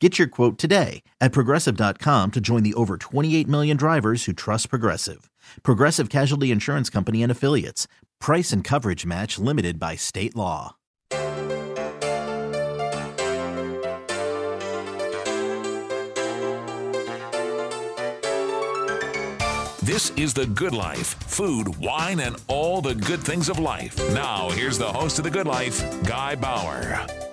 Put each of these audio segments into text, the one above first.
Get your quote today at progressive.com to join the over 28 million drivers who trust Progressive. Progressive Casualty Insurance Company and Affiliates. Price and coverage match limited by state law. This is The Good Life food, wine, and all the good things of life. Now, here's the host of The Good Life, Guy Bauer.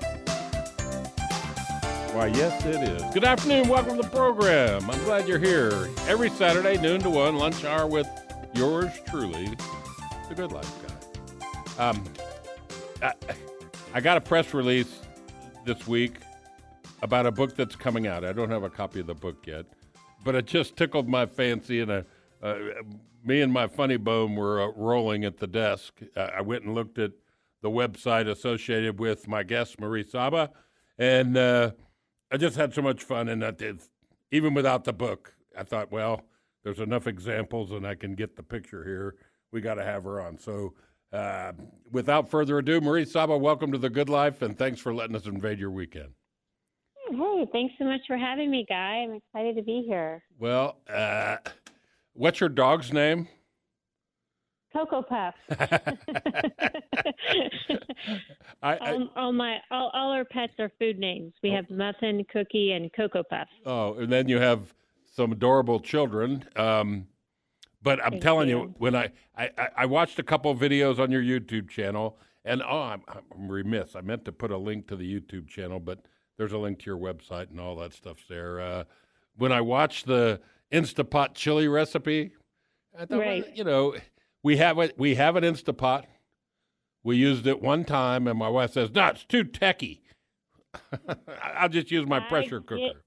Why, yes, it is. Good afternoon. Welcome to the program. I'm glad you're here. Every Saturday, noon to 1, lunch hour with yours truly, The Good Life Guy. Um, I, I got a press release this week about a book that's coming out. I don't have a copy of the book yet, but it just tickled my fancy, and a, uh, me and my funny bone were uh, rolling at the desk. Uh, I went and looked at the website associated with my guest, Marie Saba, and uh, I just had so much fun, and that did, even without the book, I thought, well, there's enough examples, and I can get the picture here. We got to have her on. So, uh, without further ado, Marie Saba, welcome to the Good Life, and thanks for letting us invade your weekend. Hey, thanks so much for having me, Guy. I'm excited to be here. Well, uh, what's your dog's name? Cocoa Puff. I, I, all, all my all, all our pets are food names. We have Muffin, Cookie, and Cocoa Puff. oh, and then you have some adorable children. Um, but I'm Thank telling you, you. when I, I, I- watched a couple of videos on your YouTube channel, and oh, I'm, I'm remiss. I meant to put a link to the YouTube channel, but there's a link to your website and all that stuff's there. Uh, when I watched the Instapot chili recipe, I thought, well, Right. you know, we have it. We have an Instapot. We used it one time, and my wife says, "No, it's too techy." I'll just use my pressure get- cooker.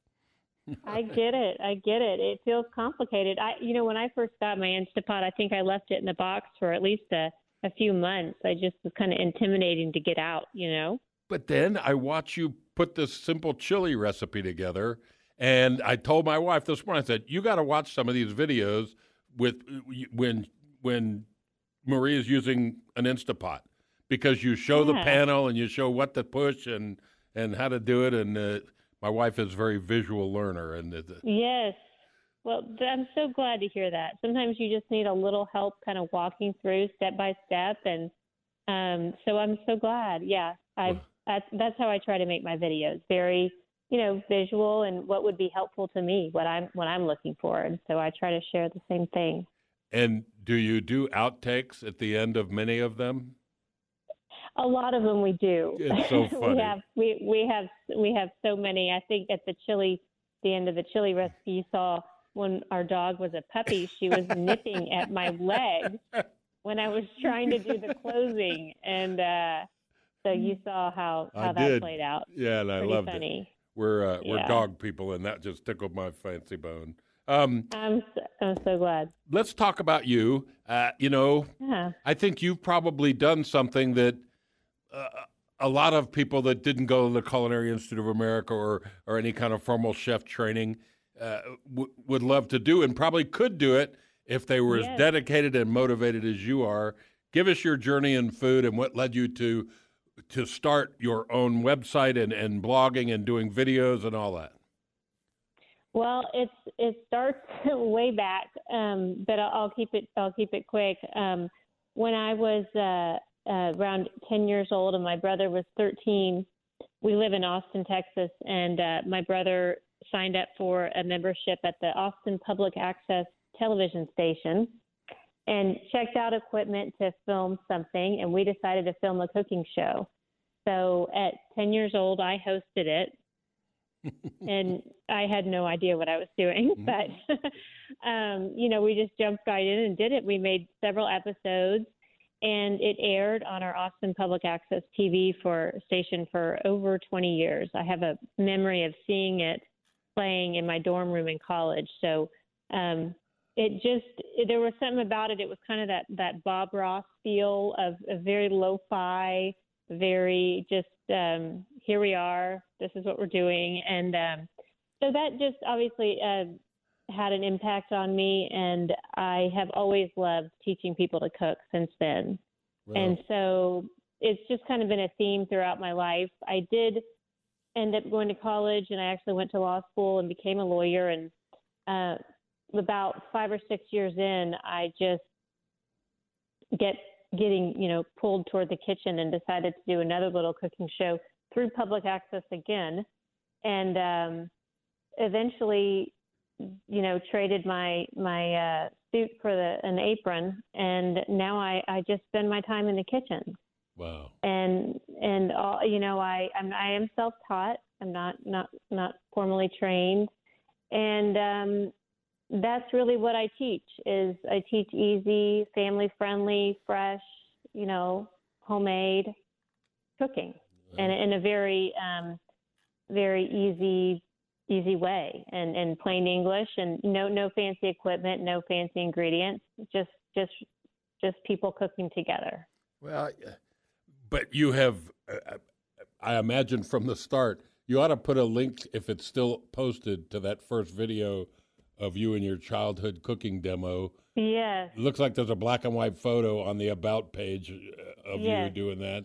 I get it. I get it. It feels complicated. I, you know, when I first got my Instapot, I think I left it in the box for at least a, a few months. I just was kind of intimidating to get out. You know. But then I watch you put this simple chili recipe together, and I told my wife this morning. I said, "You got to watch some of these videos with when when Marie is using an Instapot because you show the panel and you show what to push and and how to do it. And uh, my wife is a very visual learner, and Yes. Well, I'm so glad to hear that. Sometimes you just need a little help kind of walking through step by step and um so I'm so glad. Yeah. I that's that's how I try to make my videos. Very, you know, visual and what would be helpful to me, what I'm what I'm looking for. And so I try to share the same thing. And do you do outtakes at the end of many of them? A lot of them we do. It's so funny. we have we we have we have so many. I think at the chili, the end of the chili recipe, you saw when our dog was a puppy, she was nipping at my leg when I was trying to do the closing, and uh, so you saw how I how that did. played out. Yeah, and I Pretty loved it. funny. We're uh, we're Yeah. dog people, and that just tickled my fancy bone. Um, I'm so, I'm so glad. let's talk about you. Uh, you know, Yeah. I think you've probably done something that uh, a lot of people that didn't go to the Culinary Institute of America or or any kind of formal chef training uh, w- would love to do, and probably could do it if they were as dedicated and motivated as you are. Give us your journey in food and what led you to to start your own website and, and blogging and doing videos and all that. Well, it's it starts way back, um, but I'll, I'll keep it I'll keep it quick. Um, when I was uh, uh, around ten years old and my brother was thirteen, we live in Austin, Texas, and uh, my brother signed up for a membership at the Austin Public Access television station. and checked out equipment to film something, and we decided to film a cooking show. So at 10 years old, I hosted it, and I had no idea what I was doing, but um, you know, we just jumped right in and did it. We made several episodes, and it aired on our Austin Public Access TV for station for over 20 years. I have a memory of seeing it playing in my dorm room in college. So um, it just there was something about it. It was kind of that that Bob Ross feel of a very lo-fi, very just um, here we are. This is what we're doing, and um, so that just obviously uh, had an impact on me. And I have always loved teaching people to cook since then. And so it's just kind of been a theme throughout my life. I did end up going to college, and I actually went to law school and became a lawyer. And uh, about five or six years in, I just get getting you know pulled toward the kitchen and decided to do another little cooking show through public access again, and um, eventually, you know, traded my my uh, suit for the an apron, and now I I just spend my time in the kitchen. Wow. and and all you know i i'm i am self taught i'm not not not formally trained. And um that's really what i teach is i teach easy family friendly fresh you know homemade cooking. And in a very um very easy easy way and and plain english and no no fancy equipment no fancy ingredients just just just people cooking together. Well, but you have, uh, I imagine from the start, you ought to put a link, if it's still posted, to that first video of you and your childhood cooking demo. yes It looks like there's a black and white photo on the about page uh, of you doing that.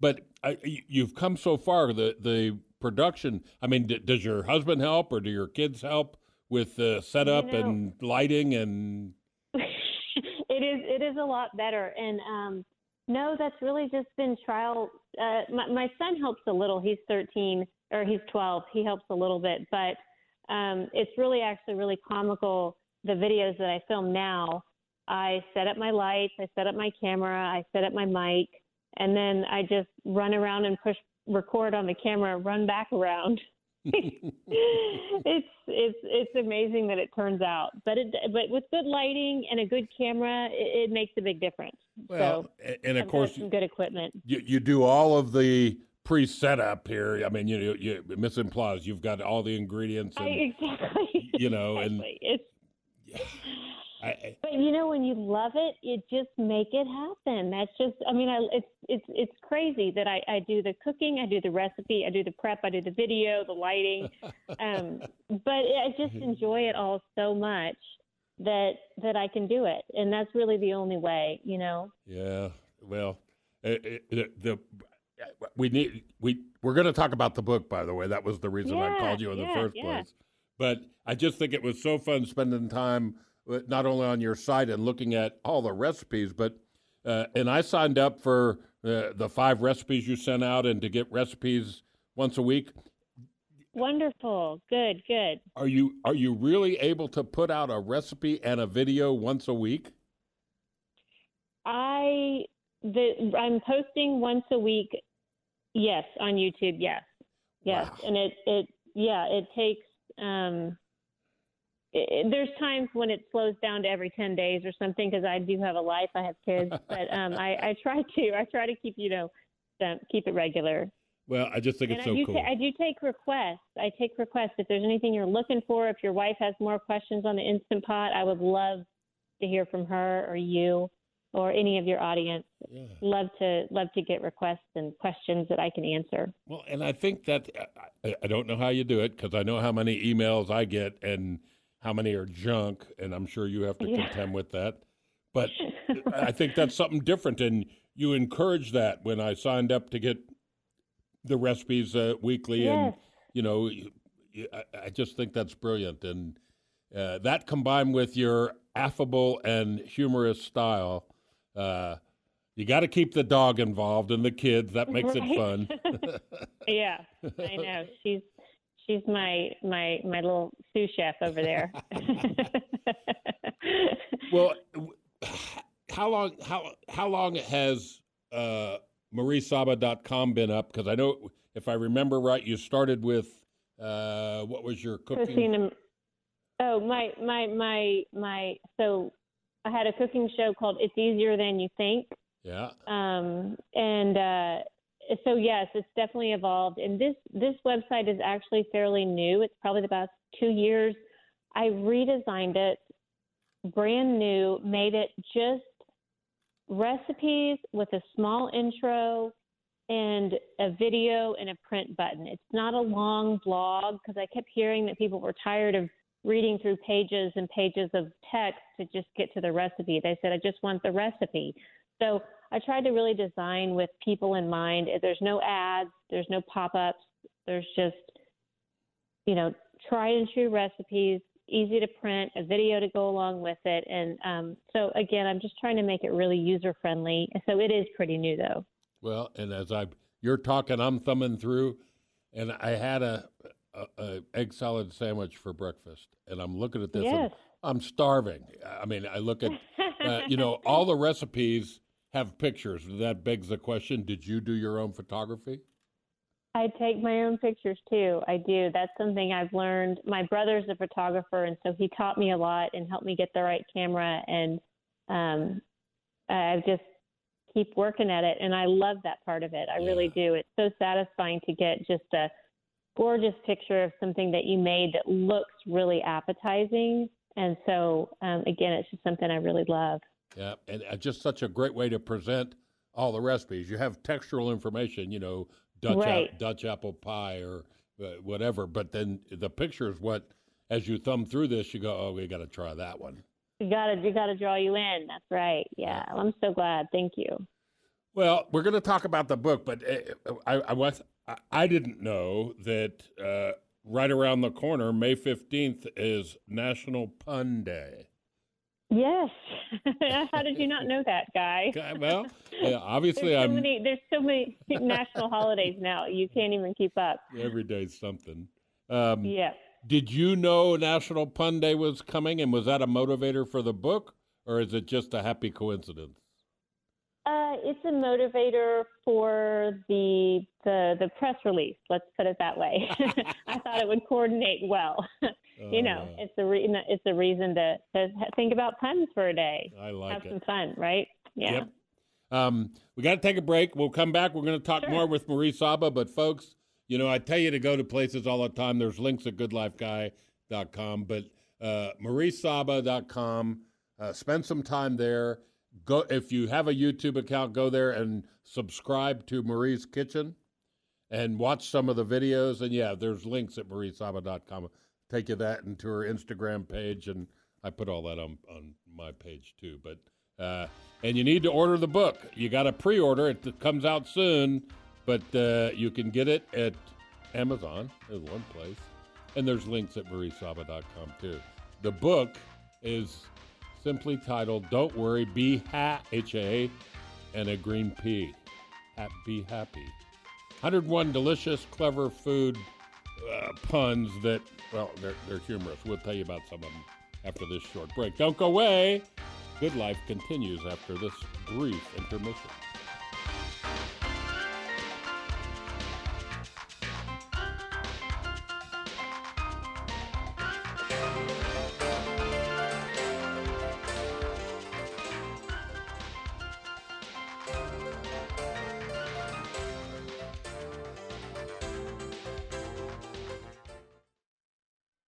But I, you've come so far. The the production. I mean, d- does your husband help, or do your kids help with the setup know- and lighting and? it is it is a lot better and um no that's really just been trial uh my, my son helps a little he's 13 or he's 12 he helps a little bit but um it's really actually really comical the videos that i film now i set up my lights i set up my camera i set up my mic and then i just run around and push record on the camera run back around it's it's it's amazing that it turns out, but it but with good lighting and a good camera, it, it makes a big difference. Well, so and of course, some good equipment. you, you do all of the pre-setup here. I mean, you know, you Miss implies you've got all the ingredients, I, exactly. you know, and exactly. it's I, I, but you know when you love it, you just make it happen. That's just I mean, I it's it's it's crazy that I I do the cooking, I do the recipe, I do the prep, I do the video, the lighting, um, but I just enjoy it all so much that that I can do it, and that's really the only way, you know. yeah. Well, uh, the, the we need we we're going to talk about the book. By the way, that was the reason I called you in the first yeah. place. But I just think it was so fun spending time uh, not only on your site and looking at all the recipes, but uh, and I signed up for uh, the five recipes you sent out and to get recipes once a week. Wonderful. Good, good. Are you are you really able to put out a recipe and a video once a week? I the I'm posting once a week. Yes, on YouTube. Yes, yes, Wow. and it it yeah it takes. um it, there's times when it slows down to every 10 days or something because I do have a life. I have kids, but um, I, I try to. I try to keep you know keep it regular. Well, I just think And it's I so cool. ta- I do take requests. I take requests if there's anything you're looking for. If your wife has more questions on the instant pot, I would love to hear from her or you or any of your audience. Yeah. Love to love to get requests and questions that I can answer. Well, and I think that I, I don't know how you do it because I know how many emails I get and how many are junk, and I'm sure you have to Yeah. contend with that. But I think that's something different, and you encourage that when I signed up to get the recipes uh, weekly, and you know, I, I just think that's brilliant, and uh, that combined with your affable and humorous style. Uh, you got to keep the dog involved and the kids. That makes it fun. Yeah, I know. She's she's my my my little sous chef over there. Well, how long how how long has uh, mariesaba.com been up? Because I know if I remember right, you started with uh, what was your cooking? Christina, oh my my my my. So I had a cooking show called "It's Easier Than You Think." Yeah. Um, and uh, so yes, it's definitely evolved. And this this website is actually fairly new. It's probably the past two years. I redesigned it, brand new, made it just recipes with a small intro and a video and a print button. It's not a long blog because I kept hearing that people were tired of reading through pages and pages of text to just get to the recipe. They said, I just want the recipe. So I tried to really design with people in mind. There's no ads, there's no pop ups, there's just, you know, tried and true recipes, easy to print, a video to go along with it. And um, so, again, I'm just trying to make it really user friendly. So it is pretty new, though. Well, and as I you're talking, I'm thumbing through, and I had a, a, a egg salad sandwich for breakfast, and I'm looking at this. Yes. I'm starving. I mean, I look at, uh, you know, all the recipes have pictures. That begs the question: Did you do your own photography? I take my own pictures too. I do. That's something I've learned. My brother's a photographer, and so he taught me a lot and helped me get the right camera. And um, I just keep working at it, and I love that part of it. I Yeah. really do. It's so satisfying to get just a gorgeous picture of something that you made that looks really appetizing. And so, um, again, it's just something I really love. Yeah, and uh, just such a great way to present all the recipes. You have textual information, you know, Dutch Right. ap- Dutch apple pie or uh, whatever, but then the picture is what, as you thumb through this, you go, oh, we got to try that one. You gotta, you gotta draw you in. That's right. Yeah, I'm so glad. Thank you. Well, we're going to talk about the book, but uh, I, I was I- didn't know that uh, right around the corner, May fifteenth, is National Pun Day. Yes. How did you not know that, guy? Well, yeah, obviously, There's so I'm many. There's so many national holidays now. You can't even keep up. every day's something. Um, Yeah. Did you know National Pun Day was coming, and was that a motivator for the book, or is it just a happy coincidence? Uh, it's a motivator for the the the press release. Let's put it that way. I thought it would coordinate well. you know, Uh, it's a re- it's a reason to to think about puns for a day. I like it. Have it. some fun, right? Yeah. Yep. Um, we got to take a break. We'll come back. We're going to talk Sure. more with Marie Saba. But, folks, you know, I tell you to go to places all the time. There's links at goodlifeguy.com. But uh, mariesaba.com, uh, spend some time there. Go If you have a YouTube account, go there and subscribe to Marie's Kitchen and watch some of the videos. And, yeah, there's links at mariesaba.com. Take you that into her Instagram page. And I put all that on, on my page, too. But uh, and you need to order the book. You got to pre-order it. Comes out soon, but uh, you can get it at Amazon. There's one place, and there's links at mariesaba.com too. The book is simply titled "Don't Worry, Be Ha H A," and a green pea. Ha- be happy. 101 delicious, clever food uh, puns that well, they're, they're humorous. We'll tell you about some of them after this short break. Don't go away. Good Life continues after this brief intermission.